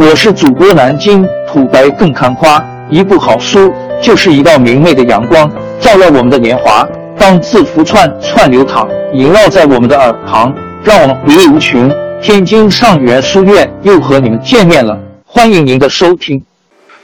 我是主播南京土白更看花，一部好书就是一道明媚的阳光，照耀我们的年华。当字符串串流淌，萦绕在我们的耳旁，让我们回味无穷。天津上元书院又和你们见面了，欢迎您的收听。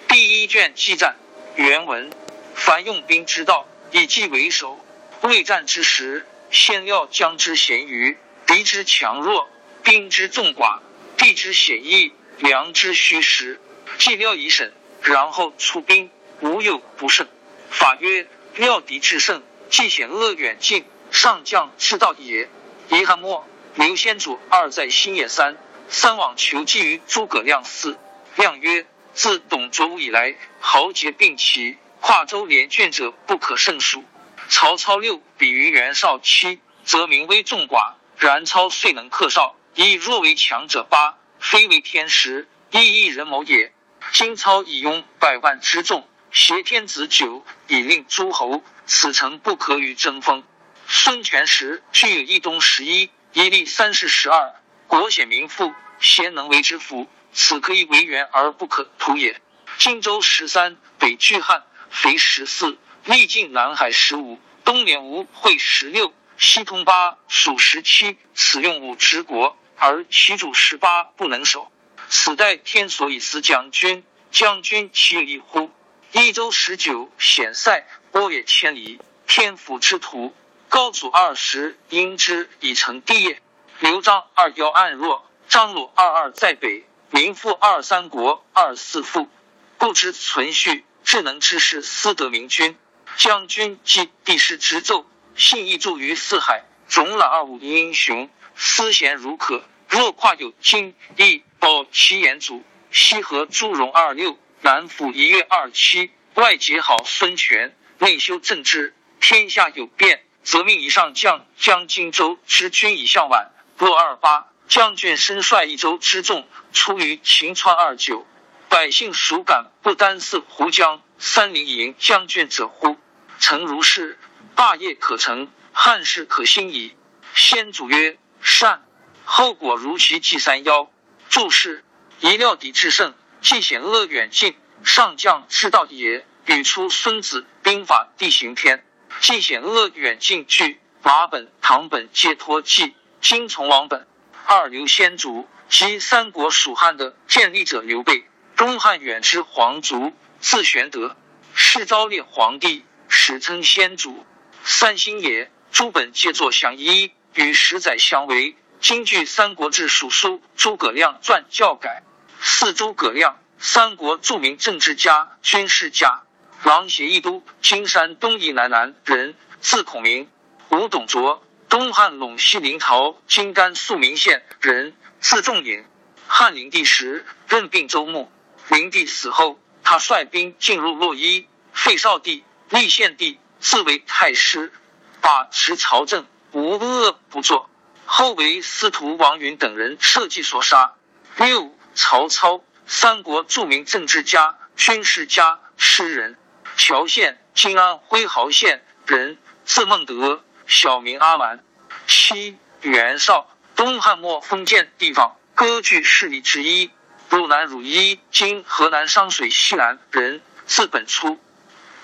第一卷激战原文：凡用兵之道，以计为首。未战之时，先料将之咸愚，敌之强弱，兵之众寡，地之险易。良知虚实，计料以审，然后出兵，无有不胜。法曰：料敌制胜，计险恶远近，上将之道也。遗憾末，刘先祖二在新野山，三往求计于诸葛亮四。亮曰：自董卓以来，豪杰并齐，跨州连卷者不可胜数。曹操六比于袁绍七，则名威众寡。然操遂能克绍，以若为强者八。非为天时，亦一人谋也。今操以拥百万之众，挟天子九，以令诸侯，此诚不可与争锋。孙权时具有一东十一，一立三世十二，国显民富，贤能为之辅，此可以为援而不可图也。荆州十三，北拒汉，肥十四，历尽南海十五，东连吴会十六，西通巴，蜀十七，此用武之国。而其主十八不能守，此待天所以思将军。将军其有一乎？益州十九险塞，波野千里，天府之土。高祖二十，因之以成帝业。刘璋二幺暗弱，张鲁二二在北，民富二三国二四富。不知存续，智能之士，思得明君。将军即帝师之奏，信义著于四海，总揽二五英雄。思贤如可，若跨有金义报其言祖，西河朱荣二六，南府一月二七，外结好孙权，内修政治，天下有变，则命以上将将荆州之军以向晚。若二八将军身率一州之众，出于秦川二九，百姓孰敢不单似胡将三陵营将军者乎？诚如是，霸业可成，汉室可兴矣。先主曰。善，后果如其计三幺。注释：一料敌制胜，计险恶远近，上将之道也。语出《孙子兵法·地形篇》。计险恶远近句，马本、唐本皆托记，今从王本。二刘先祖即三国蜀汉的建立者刘备，东汉远之皇族，字玄德，是昭烈皇帝，史称先祖。三星也，诸本皆作相依。与十载相违。今据《三国志·蜀书·诸葛亮传》教改。四诸葛亮，三国著名政治家、军事家，琅邪一都今山东夷南南人，字孔明。吴董卓，东汉陇西临洮今甘肃岷县人，字仲颖。汉灵帝时任并州牧。灵帝死后，他率兵进入洛邑，废少帝，立献帝，自为太师，把持朝政。无恶不作，后为司徒王允等人设计所杀。六曹操，三国著名政治家、军事家、诗人。谯县，今安徽毫县人，字孟德，小名阿瞒。七袁绍，东汉末封建地方割据势力之一，汝南汝一，今河南商水西南人，字本初。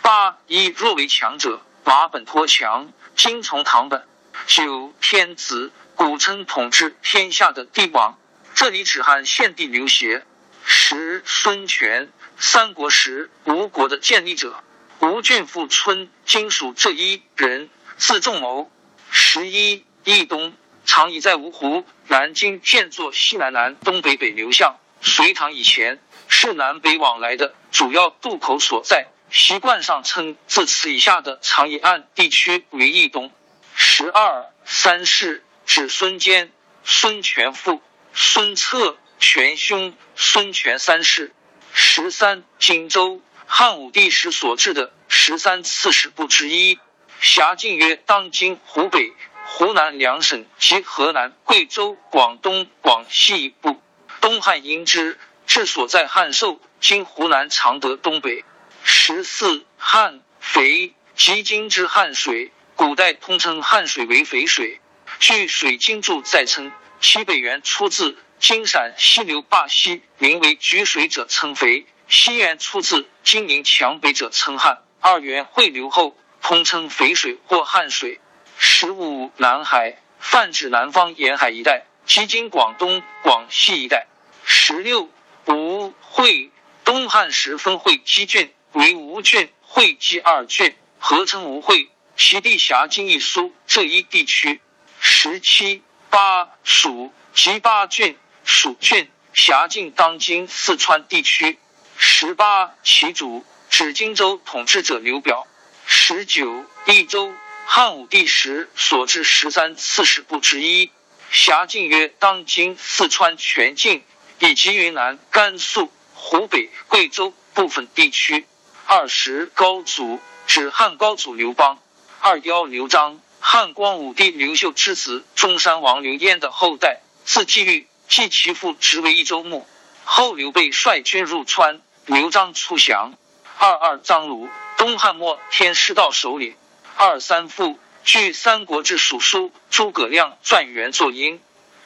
八一若为强者，马本托强，今从唐本。九天子，古称统治天下的帝王，这里指汉献帝刘协。十孙权，三国时吴国的建立者，吴郡富春，今属这一人，字仲谋。十一义东，常以在芜湖、南京建作西南南东北北流向。隋唐以前是南北往来的主要渡口所在，习惯上称自此以下的长夷岸地区为义东。十二三世指孙坚、孙权父、孙策、权兄、孙权三世。十三荆州，汉武帝时所置的十三刺史部之一，辖境约当今湖北、湖南两省及河南、贵州、广东、广西一部。东汉因之，治所在汉寿，今湖南常德东北。十四汉肥，即今之汉水。古代通称汉水为淝水，据《水经注》再称，其北源出自今陕西流坝西，名为沮水者称肥。西源出自今宁强北者称汉。二源汇流后，通称肥水或汉水。十五南海泛指南方沿海一带，即今广东、广西一带。十六吴会东汉时分会稽郡为吴郡、会稽二郡，合称吴会。其地辖今义苏这一地区。十七八蜀及八郡。蜀郡辖境当今四川地区。十八，其主指荆州统治者刘表。十九，益州，汉武帝时所置十三刺史部之一，辖境约当今四川全境以及云南、甘肃、湖北、贵州部分地区。二十，高祖指汉高祖刘邦。二幺，刘璋，汉光武帝刘秀之子，中山王刘焉的后代，字季玉。继其父职为益州牧，后刘备率军入川，刘璋出降。二二张鲁，东汉末天师道首领。二三父，据《三国志》蜀书，诸葛亮传原作英，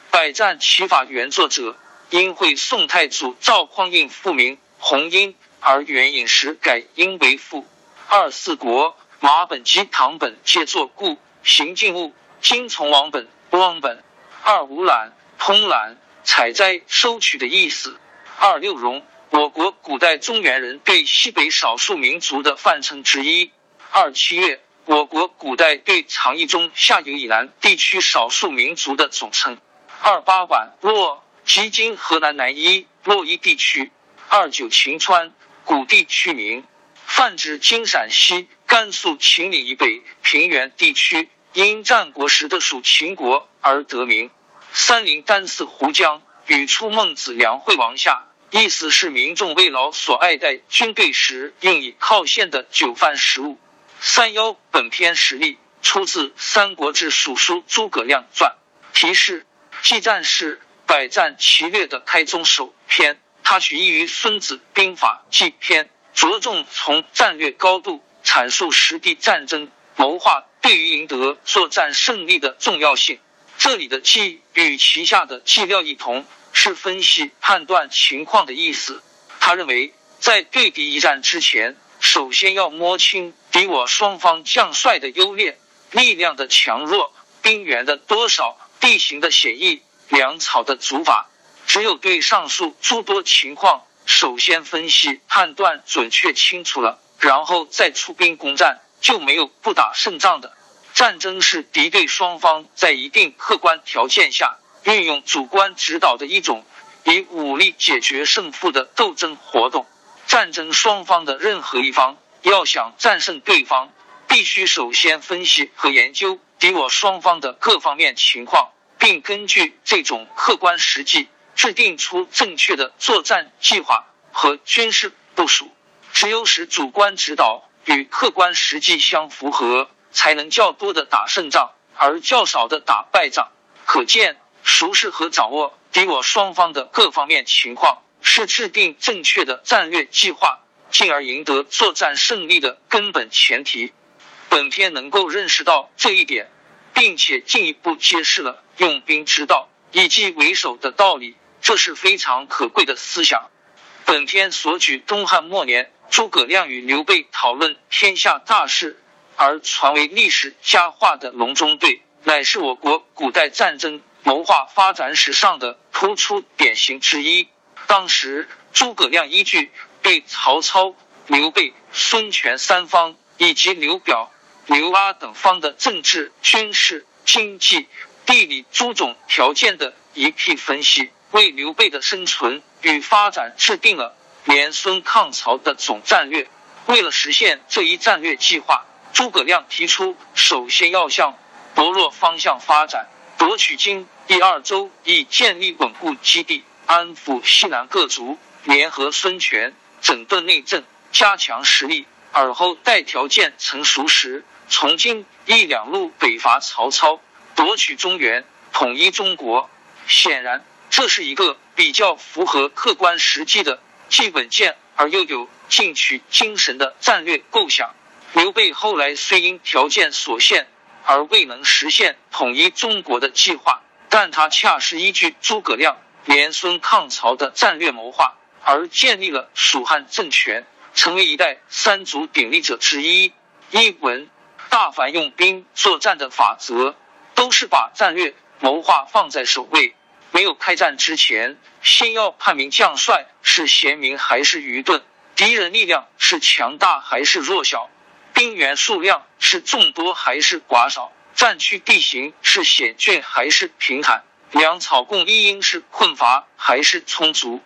百战齐法原作者英会宋太祖赵匡胤复名洪英，而援引时改殷为父。二四国，马本及唐本皆作故，行进物，今从王本、汪本。二五览，通览。采摘、收取的意思。二六荣，我国古代中原人对西北少数民族的泛称之一。二七月，我国古代对长邑中下游以南地区少数民族的总称。二八宛洛，即今河南南伊洛伊地区。二九秦川，古地区名，泛指今陕西、甘肃秦岭以北平原地区，因战国时的属秦国而得名。三陵丹寺湖江，语出孟子梁惠王下，意思是民众为劳所爱戴，军队时用以犒献的酒饭食物。三幺本篇实例出自《三国志·蜀书·诸葛亮传》，提示记战事百战齐略的开宗首篇，它取意于《孙子兵法·纪篇》，着重从战略高度阐述实地战争谋划对于赢得作战胜利的重要性。这里的“计”与其下的“计料”一同，是分析判断情况的意思。他认为，在对敌一战之前，首先要摸清敌我双方将帅的优劣、力量的强弱、兵源的多少、地形的险易、粮草的足法。只有对上述诸多情况首先分析判断准确清楚了，然后再出兵攻战，就没有不打胜仗的。战争是敌对双方在一定客观条件下运用主观指导的一种以武力解决胜负的斗争活动。战争双方的任何一方要想战胜对方，必须首先分析和研究敌我双方的各方面情况，并根据这种客观实际制定出正确的作战计划和军事部署。只有使主观指导与客观实际相符合。才能较多的打胜仗，而较少的打败仗。可见，熟识和掌握敌我双方的各方面情况，是制定正确的战略计划，进而赢得作战胜利的根本前提。本篇能够认识到这一点，并且进一步揭示了用兵之道，以及为首的道理，这是非常可贵的思想。本篇所举东汉末年诸葛亮与刘备讨论天下大事。而传为历史佳话的隆中对，乃是我国古代战争谋划发展史上的突出典型之一。当时，诸葛亮依据对曹操、刘备、孙权三方以及刘表、刘阿等方的政治、军事、经济、地理诸种条件的一批分析，为刘备的生存与发展制定了联孙抗曹的总战略。为了实现这一战略计划。诸葛亮提出，首先要向薄弱方向发展，夺取荆益二州，以建立稳固基地，安抚西南各族，联合孙权，整顿内政，加强实力。而后待条件成熟时，从荆益两路北伐曹操，夺取中原，统一中国。显然，这是一个比较符合客观实际的，既稳健而又有进取精神的战略构想。刘备后来虽因条件所限而未能实现统一中国的计划，但他恰是依据诸葛亮联孙抗曹的战略谋划，而建立了蜀汉政权，成为一代三足鼎立者之一。一文大凡用兵作战的法则，都是把战略谋划放在首位。没有开战之前，先要判明将帅是贤明还是愚钝，敌人力量是强大还是弱小，兵员数量是众多还是寡少，战区地形是险峻还是平坦，粮草供应是困乏还是充足，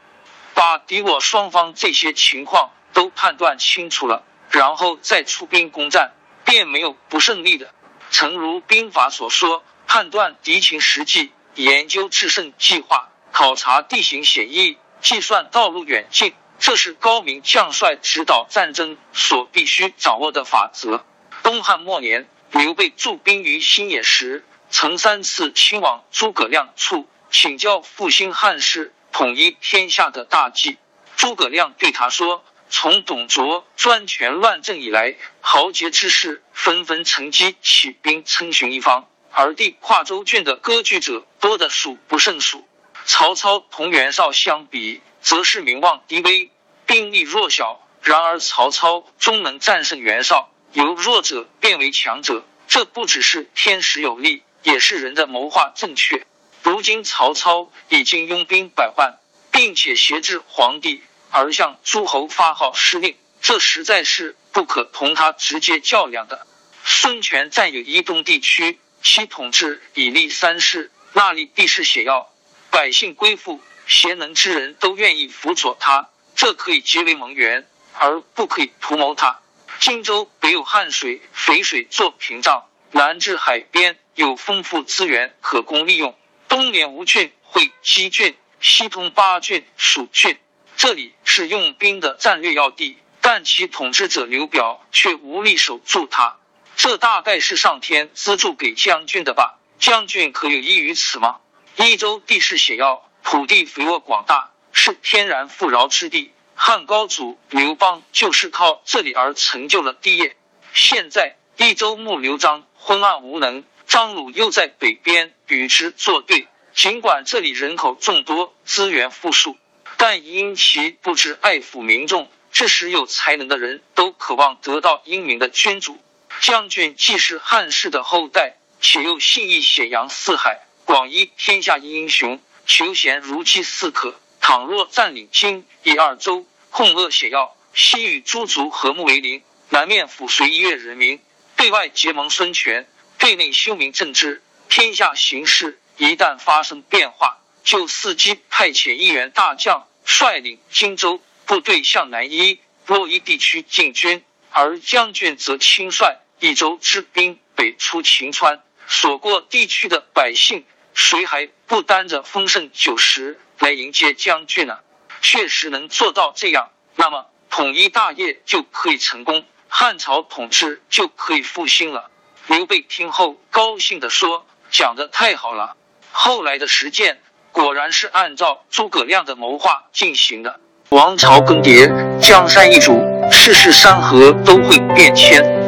把敌我双方这些情况都判断清楚了，然后再出兵攻战，便没有不胜利的。诚如兵法所说，判断敌情实际。研究制胜计划，考察地形险易，计算道路远近，这是高明将帅指导战争所必须掌握的法则。东汉末年，刘备驻兵于新野时，曾三次亲往诸葛亮处请教复兴汉室、统一天下的大计。诸葛亮对他说：“从董卓专权乱政以来，豪杰之士纷纷乘机起兵称雄一方。”而地跨州郡的割据者多的数不胜数。曹操同袁绍相比，则是名望低微，兵力弱小。然而曹操终能战胜袁绍，由弱者变为强者，这不只是天时有利，也是人的谋划正确。如今曹操已经拥兵百万，并且挟制皇帝，而向诸侯发号施令，这实在是不可同他直接较量的。孙权占有伊东地区。其统治以立三世，那里地势险要，百姓归附，贤能之人都愿意辅佐他，这可以结为盟源，而不可以图谋他。荆州北有汉水、淝水做屏障，南至海边，有丰富资源可供利用。东连吴郡、会稽郡，西通巴郡、蜀郡，这里是用兵的战略要地，但其统治者刘表却无力守住它。这大概是上天资助给将军的吧？将军可有异于此吗？益州地势险要，土地肥沃广大，是天然富饶之地。汉高祖刘邦就是靠这里而成就了帝业。现在益州牧刘璋昏暗无能，张鲁又在北边与之作对。尽管这里人口众多，资源富庶，但因其不知爱抚民众，致使有才能的人都渴望得到英明的君主。将军既是汉室的后代，且又信义显扬四海，广依天下英雄，求贤如饥似渴。倘若占领荆益二州，控扼险要，西与诸族和睦为邻，南面抚随一越人民，对外结盟孙权，对内修明政治，天下形势一旦发生变化，就伺机派遣一员大将率领荆州部队向南夷、洛邑地区进军，而将军则亲率。益州之兵北出秦川，所过地区的百姓，谁还不担着丰盛酒食来迎接将军呢？确实能做到这样，那么统一大业就可以成功，汉朝统治就可以复兴了。刘备听后高兴地说：“讲的太好了！”后来的实践果然是按照诸葛亮的谋划进行的。王朝更迭，江山易主，世事山河都会变迁。